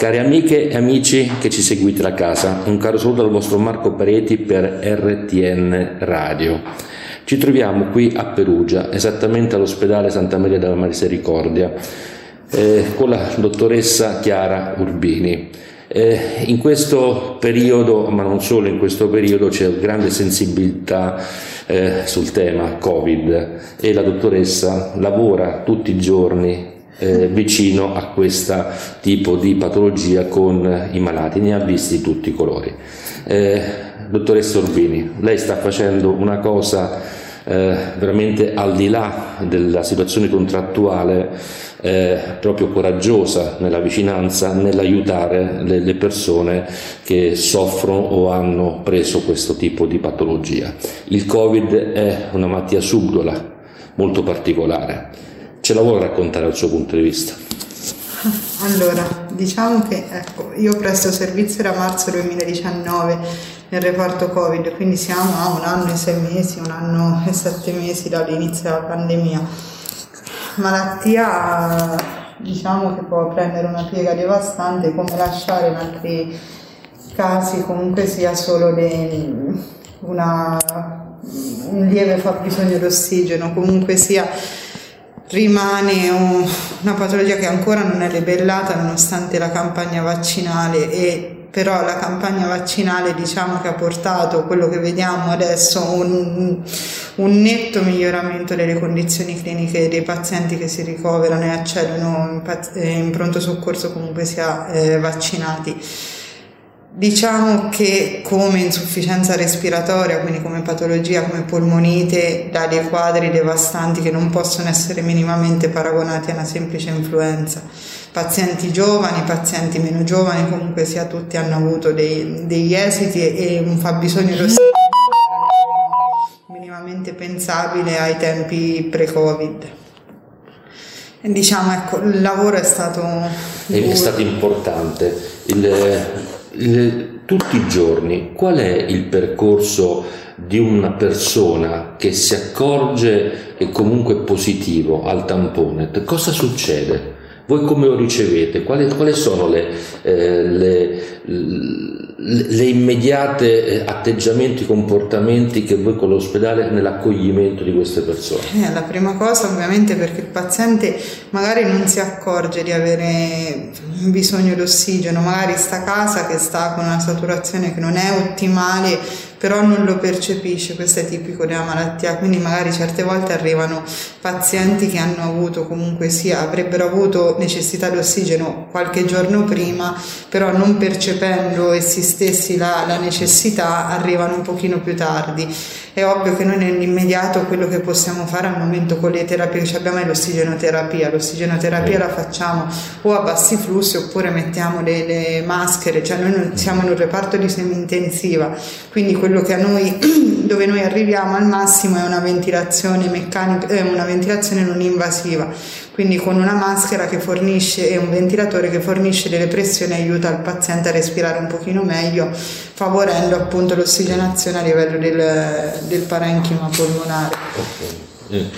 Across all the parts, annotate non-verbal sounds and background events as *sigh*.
Cari amiche e amici che ci seguite da casa, un caro saluto dal vostro Marco Pareti per RTN Radio. Ci troviamo qui a Perugia, esattamente all'ospedale Santa Maria della Misericordia, eh, con la dottoressa Chiara Urbini. Eh, in questo periodo, ma non solo in questo periodo, c'è grande sensibilità eh, sul tema Covid e la dottoressa lavora tutti i giorni eh, vicino a questo tipo di patologia con i malati, ne ha visti tutti i colori. Eh, dottoressa Urbini, lei sta facendo una cosa eh, veramente al di là della situazione contrattuale eh, proprio coraggiosa nella vicinanza, nell'aiutare le, le, persone che soffrono o hanno preso questo tipo di patologia. Il Covid è una malattia subdola molto particolare. Ce la vuole raccontare dal suo punto di vista? *laughs* Allora, diciamo che ecco, io presto servizio da marzo 2019 nel reparto Covid, quindi siamo a un anno e sei mesi, un anno e sette mesi dall'inizio della pandemia malattia diciamo che può prendere una piega devastante come lasciare in altri casi comunque sia solo le, una, un lieve fabbisogno d'ossigeno comunque sia rimane un, una patologia che ancora non è debellata nonostante la campagna vaccinale e però la campagna vaccinale diciamo che ha portato quello che vediamo adesso un, un netto miglioramento delle condizioni cliniche dei pazienti che si ricoverano e accedono in, in pronto soccorso comunque sia eh, vaccinati. Diciamo che come insufficienza respiratoria, quindi come patologia, come polmonite, dà dei quadri devastanti che non possono essere minimamente paragonati a una semplice influenza. Pazienti giovani, pazienti meno giovani, comunque sia tutti hanno avuto dei, degli esiti e un fabbisogno di *laughs* minimamente pensabile ai tempi pre-Covid. Diciamo, ecco, il lavoro è stato... È stato importante. Il, il, tutti i giorni, qual è il percorso di una persona che si accorge che comunque positivo al tampone? Cosa succede? Voi come lo ricevete? Quali, quali sono le, eh, le, le, immediate eh, atteggiamenti, comportamenti che voi con l'ospedale nell'accoglimento di queste persone? Eh, la prima cosa ovviamente perché il paziente magari non si accorge di avere bisogno di ossigeno, magari sta a casa che sta con una saturazione che non è ottimale però non lo percepisce, questo è tipico della malattia, quindi magari certe volte arrivano pazienti che hanno avuto comunque sia, avrebbero avuto necessità di ossigeno qualche giorno prima, però non percependo essi stessi la, la necessità arrivano un pochino più tardi. È ovvio che noi nell'immediato quello che possiamo fare al momento con le terapie che abbiamo è l'ossigenoterapia, l'ossigenoterapia la facciamo o a bassi flussi oppure mettiamo le, le maschere, cioè noi siamo in un reparto di semi-intensiva, quindi quello che a noi, *clears throat* dove noi arriviamo al massimo è una ventilazione meccanica, eh, una ventilazione non invasiva, quindi con una maschera che fornisce e un ventilatore che fornisce delle pressioni aiuta il paziente a respirare un pochino meglio, favorendo appunto l'ossigenazione a livello del, del parenchima polmonare.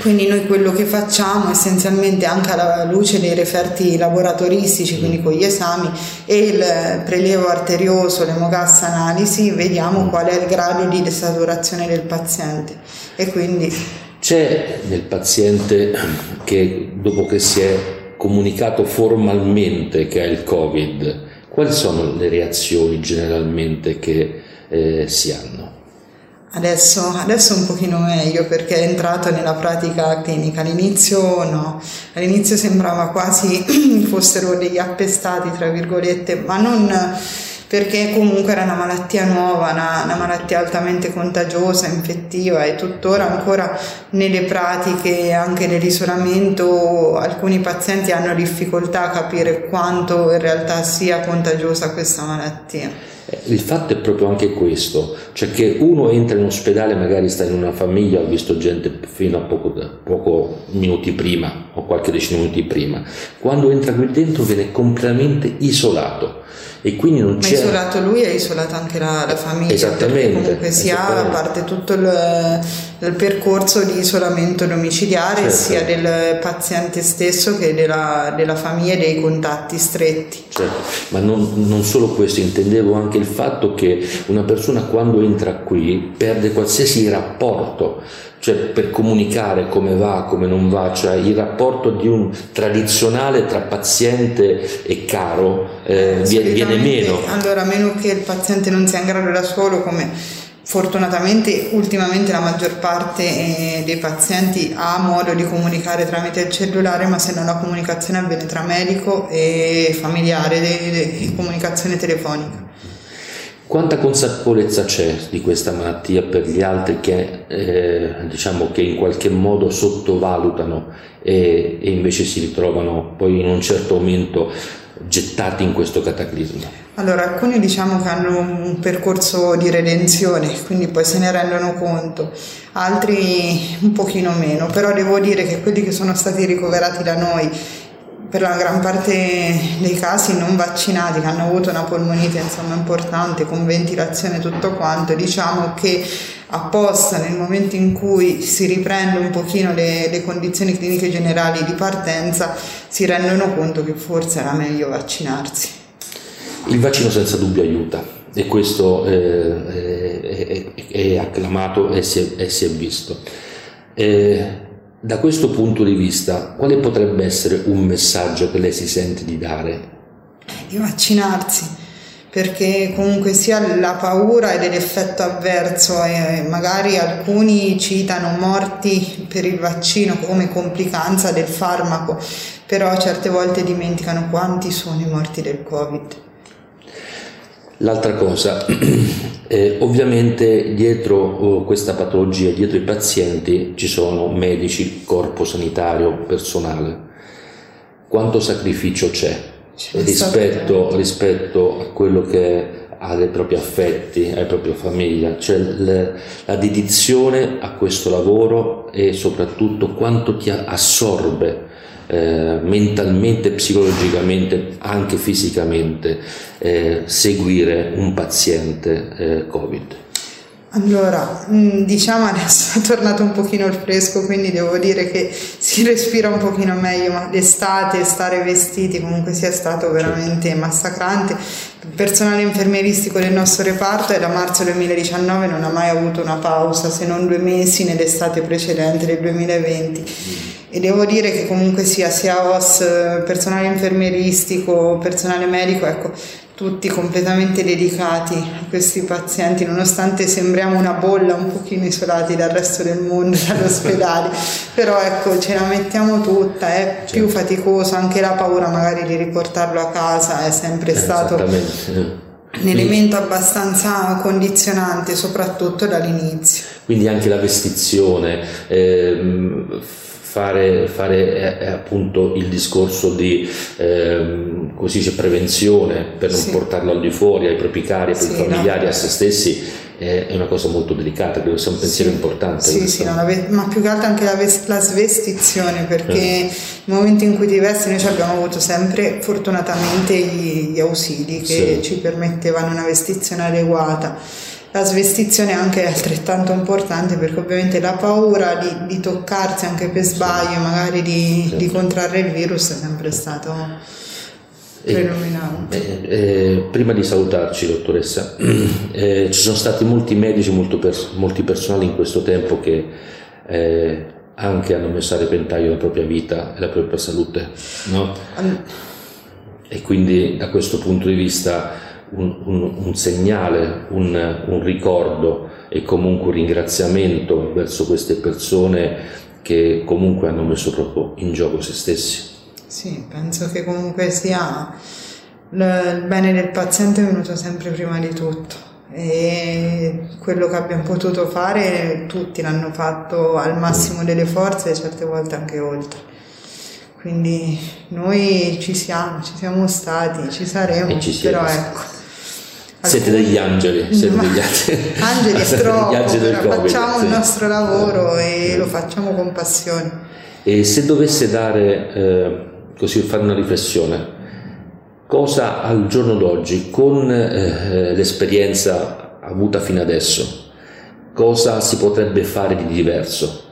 Quindi noi quello che facciamo essenzialmente anche alla luce dei referti laboratoristici, quindi con gli esami e il prelievo arterioso, l'emogassa analisi, vediamo qual è il grado di desaturazione del paziente. E quindi c'è nel paziente che dopo che si è comunicato formalmente che ha il Covid, quali sono le reazioni generalmente che eh, si hanno? Adesso, adesso un pochino meglio perché è entrato nella pratica clinica. All'inizio no, all'inizio sembrava quasi *clears throat* fossero degli appestati, tra virgolette, ma non perché comunque era una malattia nuova, una, una, malattia altamente contagiosa, infettiva e tuttora ancora nelle pratiche anche dell'isolamento alcuni pazienti hanno difficoltà a capire quanto in realtà sia contagiosa questa malattia. Eh, il fatto è proprio anche questo, cioè che uno entra in ospedale, magari sta in una famiglia, ho visto gente fino a poco, poco minuti prima o qualche decina di minuti prima, quando entra qui dentro viene completamente isolato e quindi non Ma c'è... isolato lui e isolata anche la, la famiglia. Esattamente. Comunque sia esattamente. a parte tutto il, il, percorso di isolamento domiciliare certo. sia del paziente stesso che della, della famiglia e dei contatti stretti. Certo, ma non, non, solo questo, intendevo anche il fatto che una persona quando entra qui perde qualsiasi rapporto cioè per comunicare come va, come non va, cioè il rapporto di un tradizionale tra paziente e caro eh, viene meno. Allora, a meno che il paziente non sia in grado da solo, come fortunatamente ultimamente la maggior parte eh, dei pazienti ha modo di comunicare tramite il cellulare, ma se non la comunicazione avviene tra medico e familiare, di comunicazione telefonica. Quanta consapevolezza c'è di questa malattia per gli altri che, eh, diciamo, che in qualche modo sottovalutano e, e, invece si ritrovano poi in un certo momento gettati in questo cataclisma? Allora, alcuni diciamo che hanno un percorso di redenzione, quindi poi se ne rendono conto, altri un pochino meno, però devo dire che quelli che sono stati ricoverati da noi per la gran parte dei casi non vaccinati che hanno avuto una polmonite insomma importante con ventilazione e tutto quanto, diciamo che apposta nel momento in cui si riprende un pochino le, le condizioni cliniche generali di partenza si rendono conto che forse era meglio vaccinarsi. Il vaccino senza dubbio aiuta e questo eh, è, è, è, acclamato e si è, e si è visto. Eh, da questo punto di vista, quale potrebbe essere un messaggio che lei si sente di dare? Di vaccinarsi, perché comunque sia la paura dell'effetto avverso e magari alcuni citano morti per il vaccino come complicanza del farmaco, però certe volte dimenticano quanti sono i morti del Covid. L'altra cosa, *clears throat* eh, ovviamente dietro oh, questa patologia, dietro i pazienti ci sono medici, corpo sanitario, personale. Quanto sacrificio c'è, c'è rispetto, rispetto, a quello che ha dei propri affetti, alla propria famiglia, cioè le, la dedizione a questo lavoro e soprattutto quanto ti assorbe eh, mentalmente, psicologicamente, anche fisicamente eh, seguire un paziente eh, Covid? Allora, mm, diciamo adesso *laughs* è tornato un pochino il fresco, quindi devo dire che si respira un pochino meglio, ma l'estate, stare vestiti comunque sia stato veramente massacrante. Il personale infermieristico del nostro reparto è da marzo 2019 non ha mai avuto una pausa, se non due mesi nell'estate precedente del 2020 e devo dire che comunque sia sia OS, personale infermieristico, personale medico, ecco, tutti completamente dedicati a questi pazienti, nonostante sembriamo una bolla un pochino isolati dal resto del mondo, *laughs* dall'ospedale, però ecco ce la mettiamo tutta, è più certo. faticoso, anche la paura magari di riportarlo a casa è sempre stato un elemento abbastanza condizionante, soprattutto dall'inizio. Quindi anche la vestizione. Ehm, fare, fare eh, appunto il discorso di ehm, così dice, prevenzione per non sì. portarlo al di fuori ai propri cari, ai propri sì, familiari, no. a se stessi è una cosa molto delicata, credo sia un pensiero sì, importante. Sì, sì, no, ve- ma più che altro anche la, ves- la svestizione, perché eh. nel momento in cui ti vesti noi abbiamo avuto sempre fortunatamente gli, gli ausili che sì. ci permettevano una vestizione adeguata la svestizione anche è altrettanto importante perché ovviamente la paura di, di toccarsi anche per sbaglio, magari di, sì. di contrarre il virus è sempre stato predominante. Eh, eh, prima di salutarci, dottoressa, *clears throat* eh, ci sono stati molti medici, pers- molti personali in questo tempo che eh, anche hanno messo a repentaglio la propria vita e la propria salute, no? E quindi da questo punto di vista un, un, un segnale, un, un, ricordo e comunque un ringraziamento verso queste persone che comunque hanno messo proprio in gioco se stessi. Sì, penso che comunque sia il bene del paziente è venuto sempre prima di tutto e quello che abbiamo potuto fare tutti l'hanno fatto al massimo delle forze e certe volte anche oltre. Quindi noi ci siamo, ci siamo stati, ci saremo, ci però ecco Siete degli angeli, siete degli angeli. *laughs* angeli è troppo, angeli facciamo sì. il nostro lavoro e lo facciamo con passione. E se dovesse dare, eh, così fare una riflessione, cosa al giorno d'oggi, con eh, l'esperienza avuta fino adesso, cosa si potrebbe fare di diverso?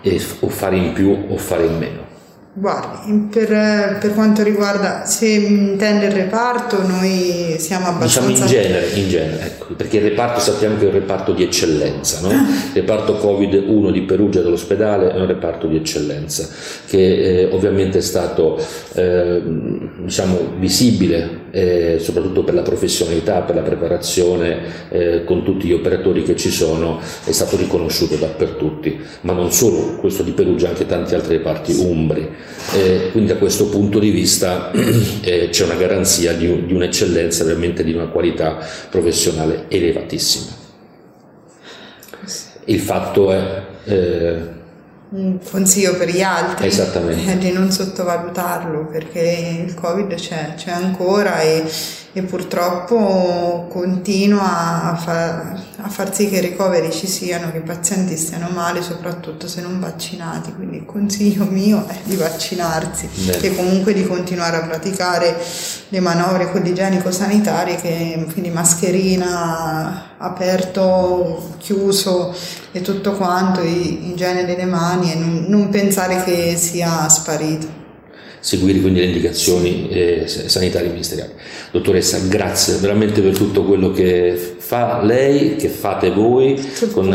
E, o fare in più o fare in meno? Guardi, per, per, quanto riguarda, se intende il reparto, noi siamo abbastanza... Diciamo in genere, in genere ecco, perché il reparto sappiamo che è un reparto di eccellenza, no? il reparto Covid-1 di Perugia dell'ospedale è un reparto di eccellenza, che eh, ovviamente è stato eh, diciamo, visibile eh, soprattutto per la professionalità, per la preparazione eh, con tutti gli operatori che ci sono, è stato riconosciuto dappertutto, ma non solo questo di Perugia, anche tanti altri reparti umbri. Eh, quindi da questo punto di vista *clears throat* eh, c'è una garanzia di, di, un'eccellenza, veramente di una qualità professionale elevatissima. Il fatto è... Eh, un consiglio per gli altri è di non sottovalutarlo perché il covid c'è, c'è ancora e e purtroppo continua a far, a far, sì che i ricoveri ci siano, che i pazienti stiano male, soprattutto se non vaccinati. Quindi il consiglio mio è di vaccinarsi Beh. e comunque di continuare a praticare le manovre con l'igienico-sanitarie, che, quindi mascherina aperto, chiuso e tutto quanto, igiene delle mani e non, non pensare che sia sparito seguire quindi le indicazioni eh, sanitarie ministeriali. Dottoressa, grazie veramente per tutto quello che fa lei, che fate voi, con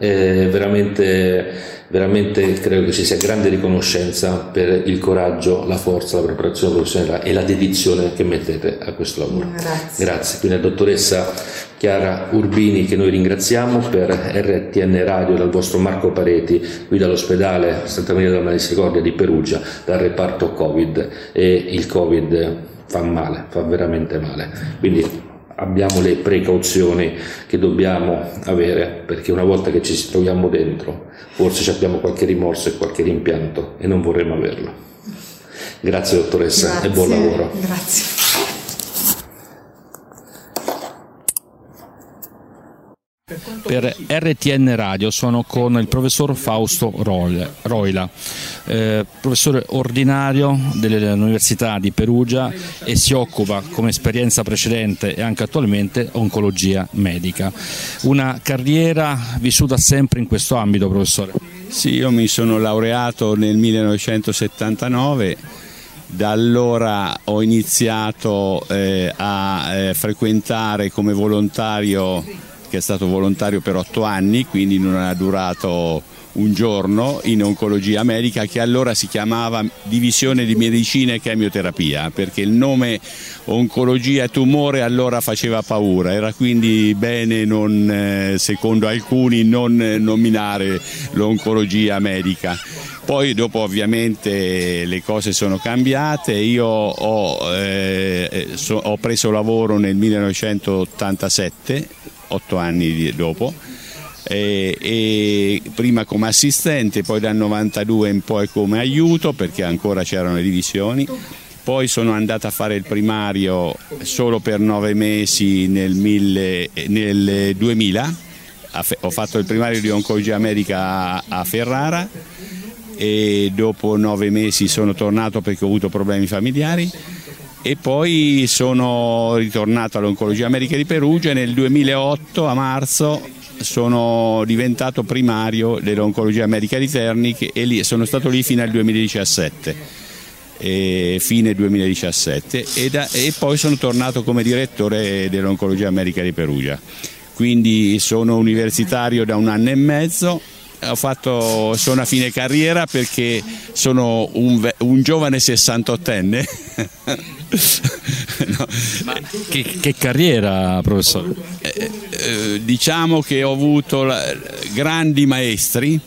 eh, veramente veramente credo che ci sia grande riconoscenza per il coraggio, la forza, la preparazione professionale e la dedizione che mettete a questo lavoro. Grazie. Grazie. Quindi dottoressa Chiara Urbini che noi ringraziamo per RTN Radio dal vostro Marco Pareti qui dall'ospedale Santa Maria della Misericordia di Perugia dal reparto Covid e il Covid fa male, fa veramente male. Quindi abbiamo le precauzioni che dobbiamo avere perché una volta che ci troviamo dentro forse abbiamo qualche rimorso e qualche rimpianto e non vorremmo averlo. Grazie dottoressa Grazie. e buon lavoro. Grazie. Per RTN Radio sono con il professor Fausto Roila, eh, professore ordinario dell'Università di Perugia e si occupa come esperienza precedente e anche attualmente oncologia medica. Una carriera vissuta sempre in questo ambito, professore? Sì, io mi sono laureato nel 1979 da allora ho iniziato eh, a eh, frequentare come volontario che è stato volontario per otto anni, quindi non ha durato un giorno in oncologia medica che allora si chiamava divisione di medicina e chemioterapia perché il nome oncologia e tumore allora faceva paura, era quindi bene non, eh, secondo alcuni non nominare l'oncologia medica. Poi dopo ovviamente le cose sono cambiate, io ho, eh, so, ho preso lavoro nel 1987 otto anni dopo. E, e prima come assistente, poi dal 92 in poi come aiuto perché ancora c'erano le divisioni. Poi sono andato a fare il primario solo per nove mesi nel, mille, nel 2000, ho fatto il primario di oncologia medica a Ferrara e dopo nove mesi sono tornato perché ho avuto problemi familiari e poi sono ritornato all'Oncologia America di Perugia. E nel 2008 a marzo sono diventato primario dell'Oncologia America di Terni e lì, sono stato lì fino al 2017. fine 2017 e, da, e poi sono tornato come direttore dell'Oncologia America di Perugia. Quindi sono universitario da un anno e mezzo fatto, sono a fine carriera perché sono un, un giovane 68enne. *laughs* no. che, che, carriera, professore? Eh, eh, diciamo che ho avuto la, grandi maestri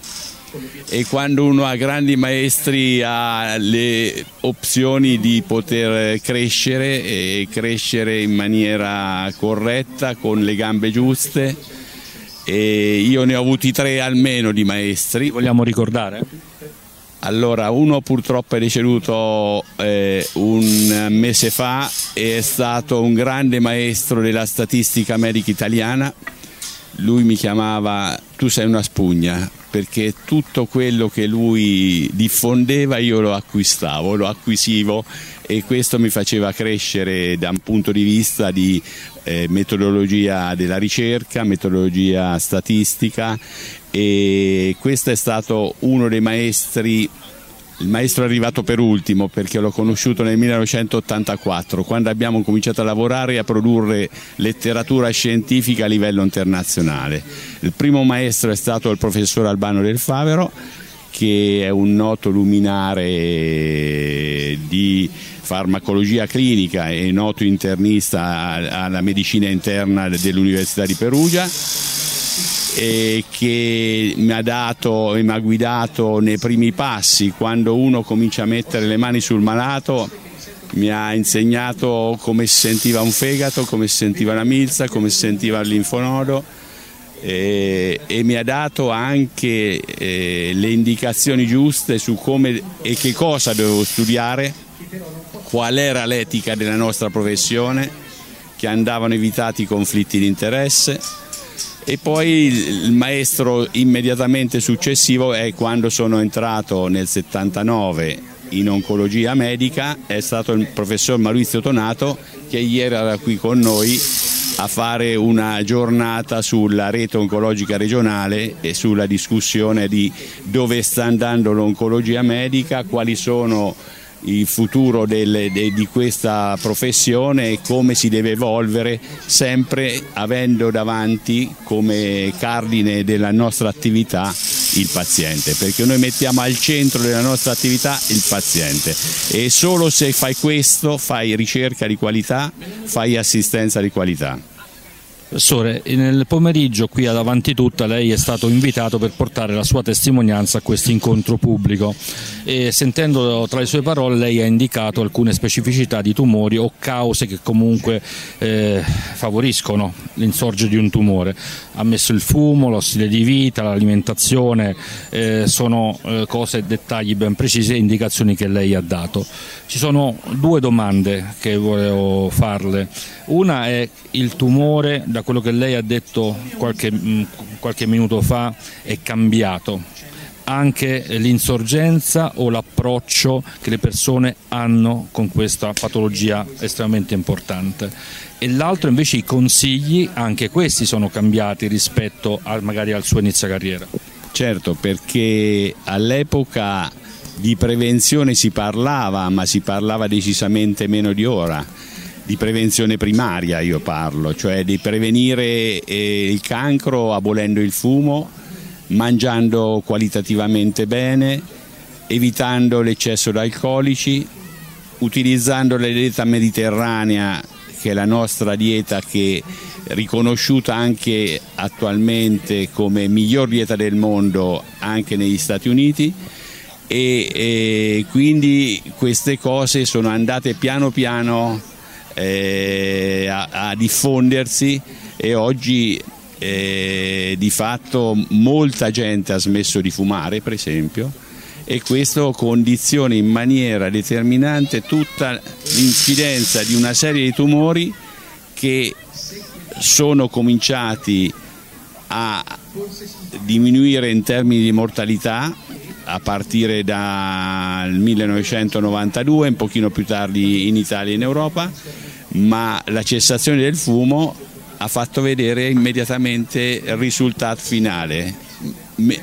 e quando uno ha grandi maestri ha le opzioni di poter crescere e crescere in maniera corretta, con le gambe giuste e io ne ho avuti tre almeno di maestri. Vogliamo ricordare? Allora, uno purtroppo è deceduto eh, un mese fa e è stato un grande maestro della statistica medica italiana. Lui mi chiamava tu sei una spugna perché tutto quello che lui diffondeva io lo acquistavo, lo acquisivo e questo mi faceva crescere da un punto di vista di eh, metodologia della ricerca, metodologia statistica e questo è stato uno dei maestri il maestro è arrivato per ultimo perché l'ho conosciuto nel 1984, quando abbiamo cominciato a lavorare e a produrre letteratura scientifica a livello internazionale. Il primo maestro è stato il professor Albano del Favero, che è un noto luminare di farmacologia clinica e noto internista alla medicina interna dell'Università di Perugia che mi ha dato e mi ha guidato nei primi passi quando uno comincia a mettere le mani sul malato mi ha insegnato come si sentiva un fegato, come si sentiva la milza, come si sentiva il linfonodo e, e mi ha dato anche eh, le indicazioni giuste su come e che cosa dovevo studiare, qual era l'etica della nostra professione, che andavano evitati i conflitti di interesse. E poi il maestro immediatamente successivo è quando sono entrato nel 79 in oncologia medica è stato il professor Maurizio Tonato che ieri era qui con noi a fare una giornata sulla rete oncologica regionale e sulla discussione di dove sta andando l'oncologia medica, quali sono il futuro delle, de, di questa professione e come si deve evolvere sempre avendo davanti come cardine della nostra attività il paziente perché noi mettiamo al centro della nostra attività il paziente e solo se fai questo fai ricerca di qualità, fai assistenza di qualità. Professore, nel pomeriggio qui ad Avanti Tutta lei è stato invitato per portare la sua testimonianza a questo incontro pubblico e sentendo tra le sue parole lei ha indicato alcune specificità di tumori o cause che comunque eh, favoriscono l'insorgere di un tumore. Ha messo il fumo, lo stile di vita, l'alimentazione, eh, sono eh, cose, dettagli ben precisi e indicazioni che lei ha dato. Ci sono due domande che volevo farle. Una è il tumore, da quello che lei ha detto qualche, mm, qualche minuto fa, è cambiato. Anche l'insorgenza o l'approccio che le persone hanno con questa patologia estremamente importante. E l'altro invece i consigli, anche questi sono cambiati rispetto a, magari al suo inizio carriera. Certo, perché all'epoca di prevenzione si parlava, ma si parlava decisamente meno di ora. Di prevenzione primaria io parlo, cioè di prevenire eh, il cancro abolendo il fumo, mangiando qualitativamente bene, evitando l'eccesso di alcolici, utilizzando la dieta mediterranea che è la nostra dieta che è riconosciuta anche attualmente come miglior dieta del mondo anche negli Stati Uniti. E, e quindi queste cose sono andate piano piano eh, a, a, diffondersi e oggi eh, di fatto molta gente ha smesso di fumare per esempio e questo condiziona in maniera determinante tutta l'incidenza di una serie di tumori che sono cominciati a diminuire in termini di mortalità a partire dal 1992, un pochino più tardi in Italia e in Europa, ma la cessazione del fumo ha fatto vedere immediatamente il risultato finale.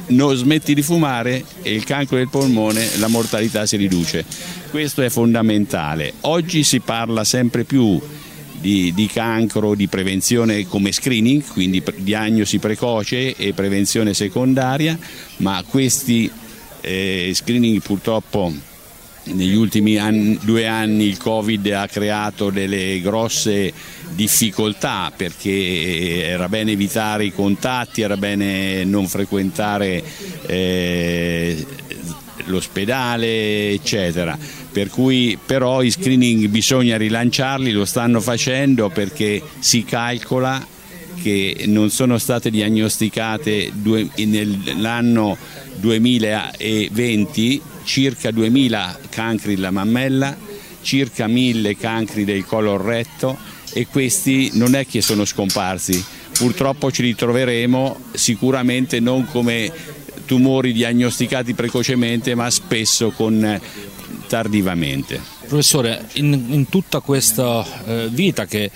Non smetti di fumare e il cancro del polmone, la mortalità si riduce. Questo è fondamentale. Oggi si parla sempre più di, di, cancro, di prevenzione come screening, quindi diagnosi precoce e prevenzione secondaria, ma questi eh, screening purtroppo negli ultimi anni, due anni il Covid ha creato delle grosse difficoltà perché era bene evitare i contatti, era bene non frequentare eh, l'ospedale, eccetera. Per cui però i screening bisogna rilanciarli, lo stanno facendo perché si calcola che non sono state diagnosticate nell'anno 2020 circa 2000 cancri della mammella, circa 1000 cancri del colon retto e questi non è che sono scomparsi, purtroppo ci ritroveremo sicuramente non come tumori diagnosticati precocemente ma spesso con tardivamente. Professore, in, in tutta questa eh, vita che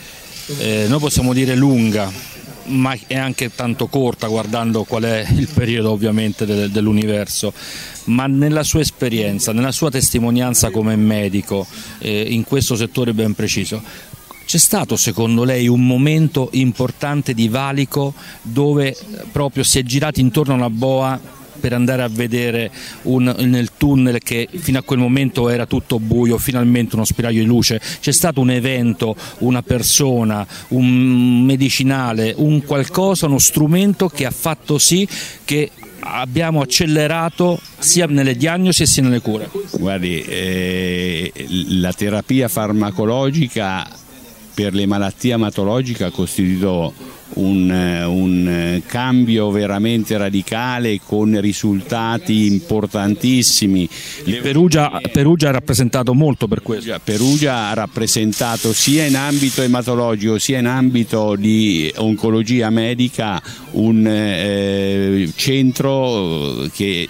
eh, noi possiamo dire lunga, ma è anche tanto corta guardando qual è il periodo ovviamente del, dell'universo, ma nella sua esperienza, nella sua testimonianza come medico eh, in questo settore ben preciso, c'è stato secondo lei un momento importante di valico dove proprio si è girato intorno alla boa per andare a vedere un, nel tunnel che fino a quel momento era tutto buio, finalmente uno spiraglio di luce. C'è stato un evento, una persona, un medicinale, un qualcosa, uno strumento che ha fatto sì che abbiamo accelerato sia nelle diagnosi sia nelle cure. Guardi, eh, la terapia farmacologica per le malattie ematologiche ha costituito un, un, cambio veramente radicale con risultati importantissimi. Perugia, Perugia, ha rappresentato molto per questo. Perugia ha rappresentato sia in ambito ematologico sia in ambito di oncologia medica un eh, centro che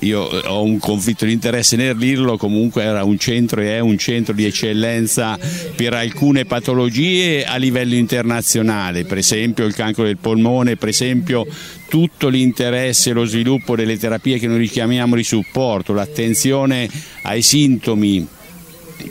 io ho un conflitto di interesse nel dirlo, comunque era un centro e è un centro di eccellenza per alcune patologie a livello internazionale, per esempio il cancro del polmone, per esempio tutto l'interesse e lo sviluppo delle terapie che noi chiamiamo di supporto, l'attenzione ai sintomi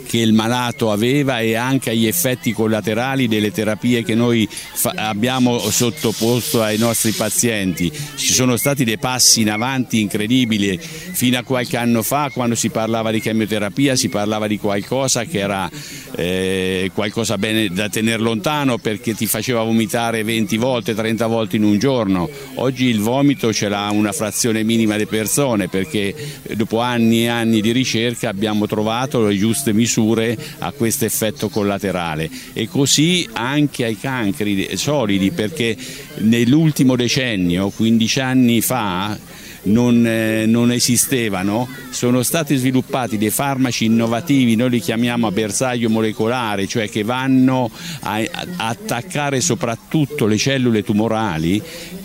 che il malato aveva e anche agli effetti collaterali delle terapie che noi abbiamo sottoposto ai nostri pazienti. Ci sono stati dei passi in avanti incredibili fino a qualche anno fa quando si parlava di chemioterapia si parlava di qualcosa che era eh, qualcosa bene da tenere lontano perché ti faceva vomitare 20 volte, 30 volte in un giorno. Oggi il vomito ce l'ha una frazione minima di persone perché dopo anni e anni di ricerca abbiamo trovato le giuste misure a questo effetto collaterale. E così anche ai cancri solidi perché nell'ultimo decennio, 15 anni fa, non, eh, non, esistevano, sono stati sviluppati dei farmaci innovativi, noi li chiamiamo a bersaglio molecolare, cioè che vanno a, a attaccare soprattutto le cellule tumorali.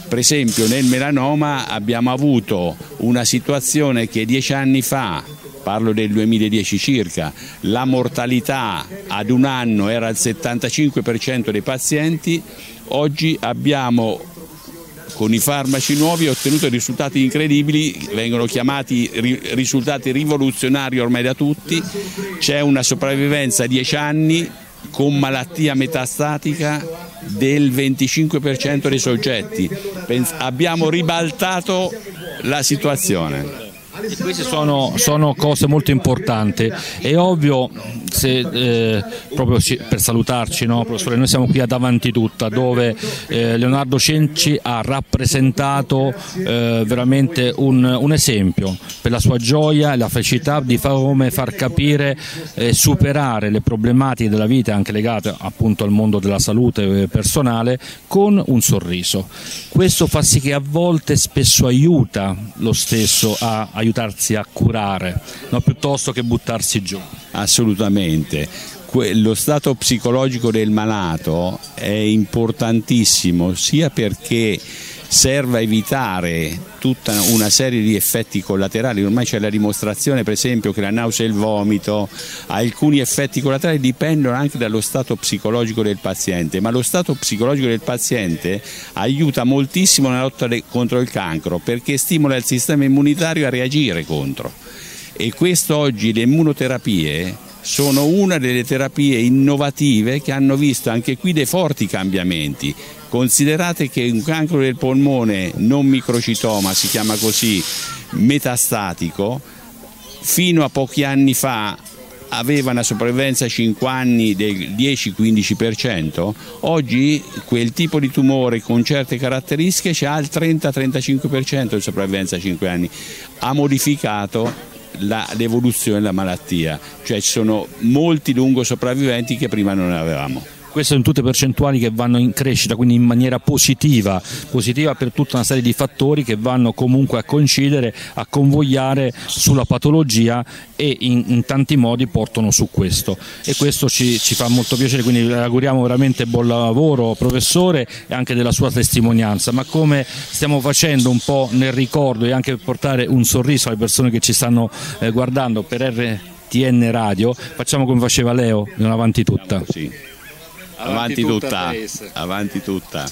Per esempio nel melanoma abbiamo avuto una situazione che dieci anni fa parlo del 2010 circa, la mortalità ad un anno era il 75% dei pazienti, oggi abbiamo con i farmaci nuovi ottenuto risultati incredibili, vengono chiamati risultati rivoluzionari ormai da tutti, c'è una sopravvivenza a 10 anni con malattia metastatica del 25% dei soggetti. abbiamo ribaltato la situazione. Queste sono, sono, cose molto importanti. È ovvio, se, eh, proprio per salutarci, no, professore, noi siamo qui ad Avanti Tutta, dove eh, Leonardo Cenci ha rappresentato eh, veramente un, un, esempio per la sua gioia e la felicità di far, come far capire e superare le problematiche della vita, anche legate appunto al mondo della salute personale, con un sorriso. Questo fa sì che a volte spesso aiuta lo stesso a aiutarsi a curare, no? piuttosto che buttarsi giù. Assolutamente. Lo stato psicologico del malato è importantissimo sia perché serve a evitare tutta una serie di effetti collaterali, ormai c'è la dimostrazione per esempio che la nausea e il vomito, alcuni effetti collaterali dipendono anche dallo stato psicologico del paziente, ma lo stato psicologico del paziente aiuta moltissimo nella lotta contro il cancro perché stimola il sistema immunitario a reagire contro. E questo oggi le immunoterapie sono una delle terapie innovative che hanno visto anche qui dei forti cambiamenti. Considerate che un cancro del polmone non microcitoma, si chiama così, metastatico, fino a pochi anni fa aveva una sopravvivenza a 5 anni del 10-15%, oggi quel tipo di tumore con certe caratteristiche ha il 30-35% di sopravvivenza a 5 anni. Ha modificato l'evoluzione della malattia, cioè ci sono molti lungo sopravviventi che prima non avevamo. Queste sono tutte percentuali che vanno in crescita, quindi in maniera positiva, positiva per tutta una serie di fattori che vanno comunque a coincidere, a convogliare sulla patologia e in, in tanti modi portano su questo. E questo ci, ci fa molto piacere, quindi le auguriamo veramente buon lavoro professore e anche della sua testimonianza, ma come stiamo facendo un po' nel ricordo e anche per portare un sorriso alle persone che ci stanno eh, guardando per RTN Radio, facciamo come faceva Leo, non avanti tutta. Avanti, avanti tutta, tutta avanti tutta.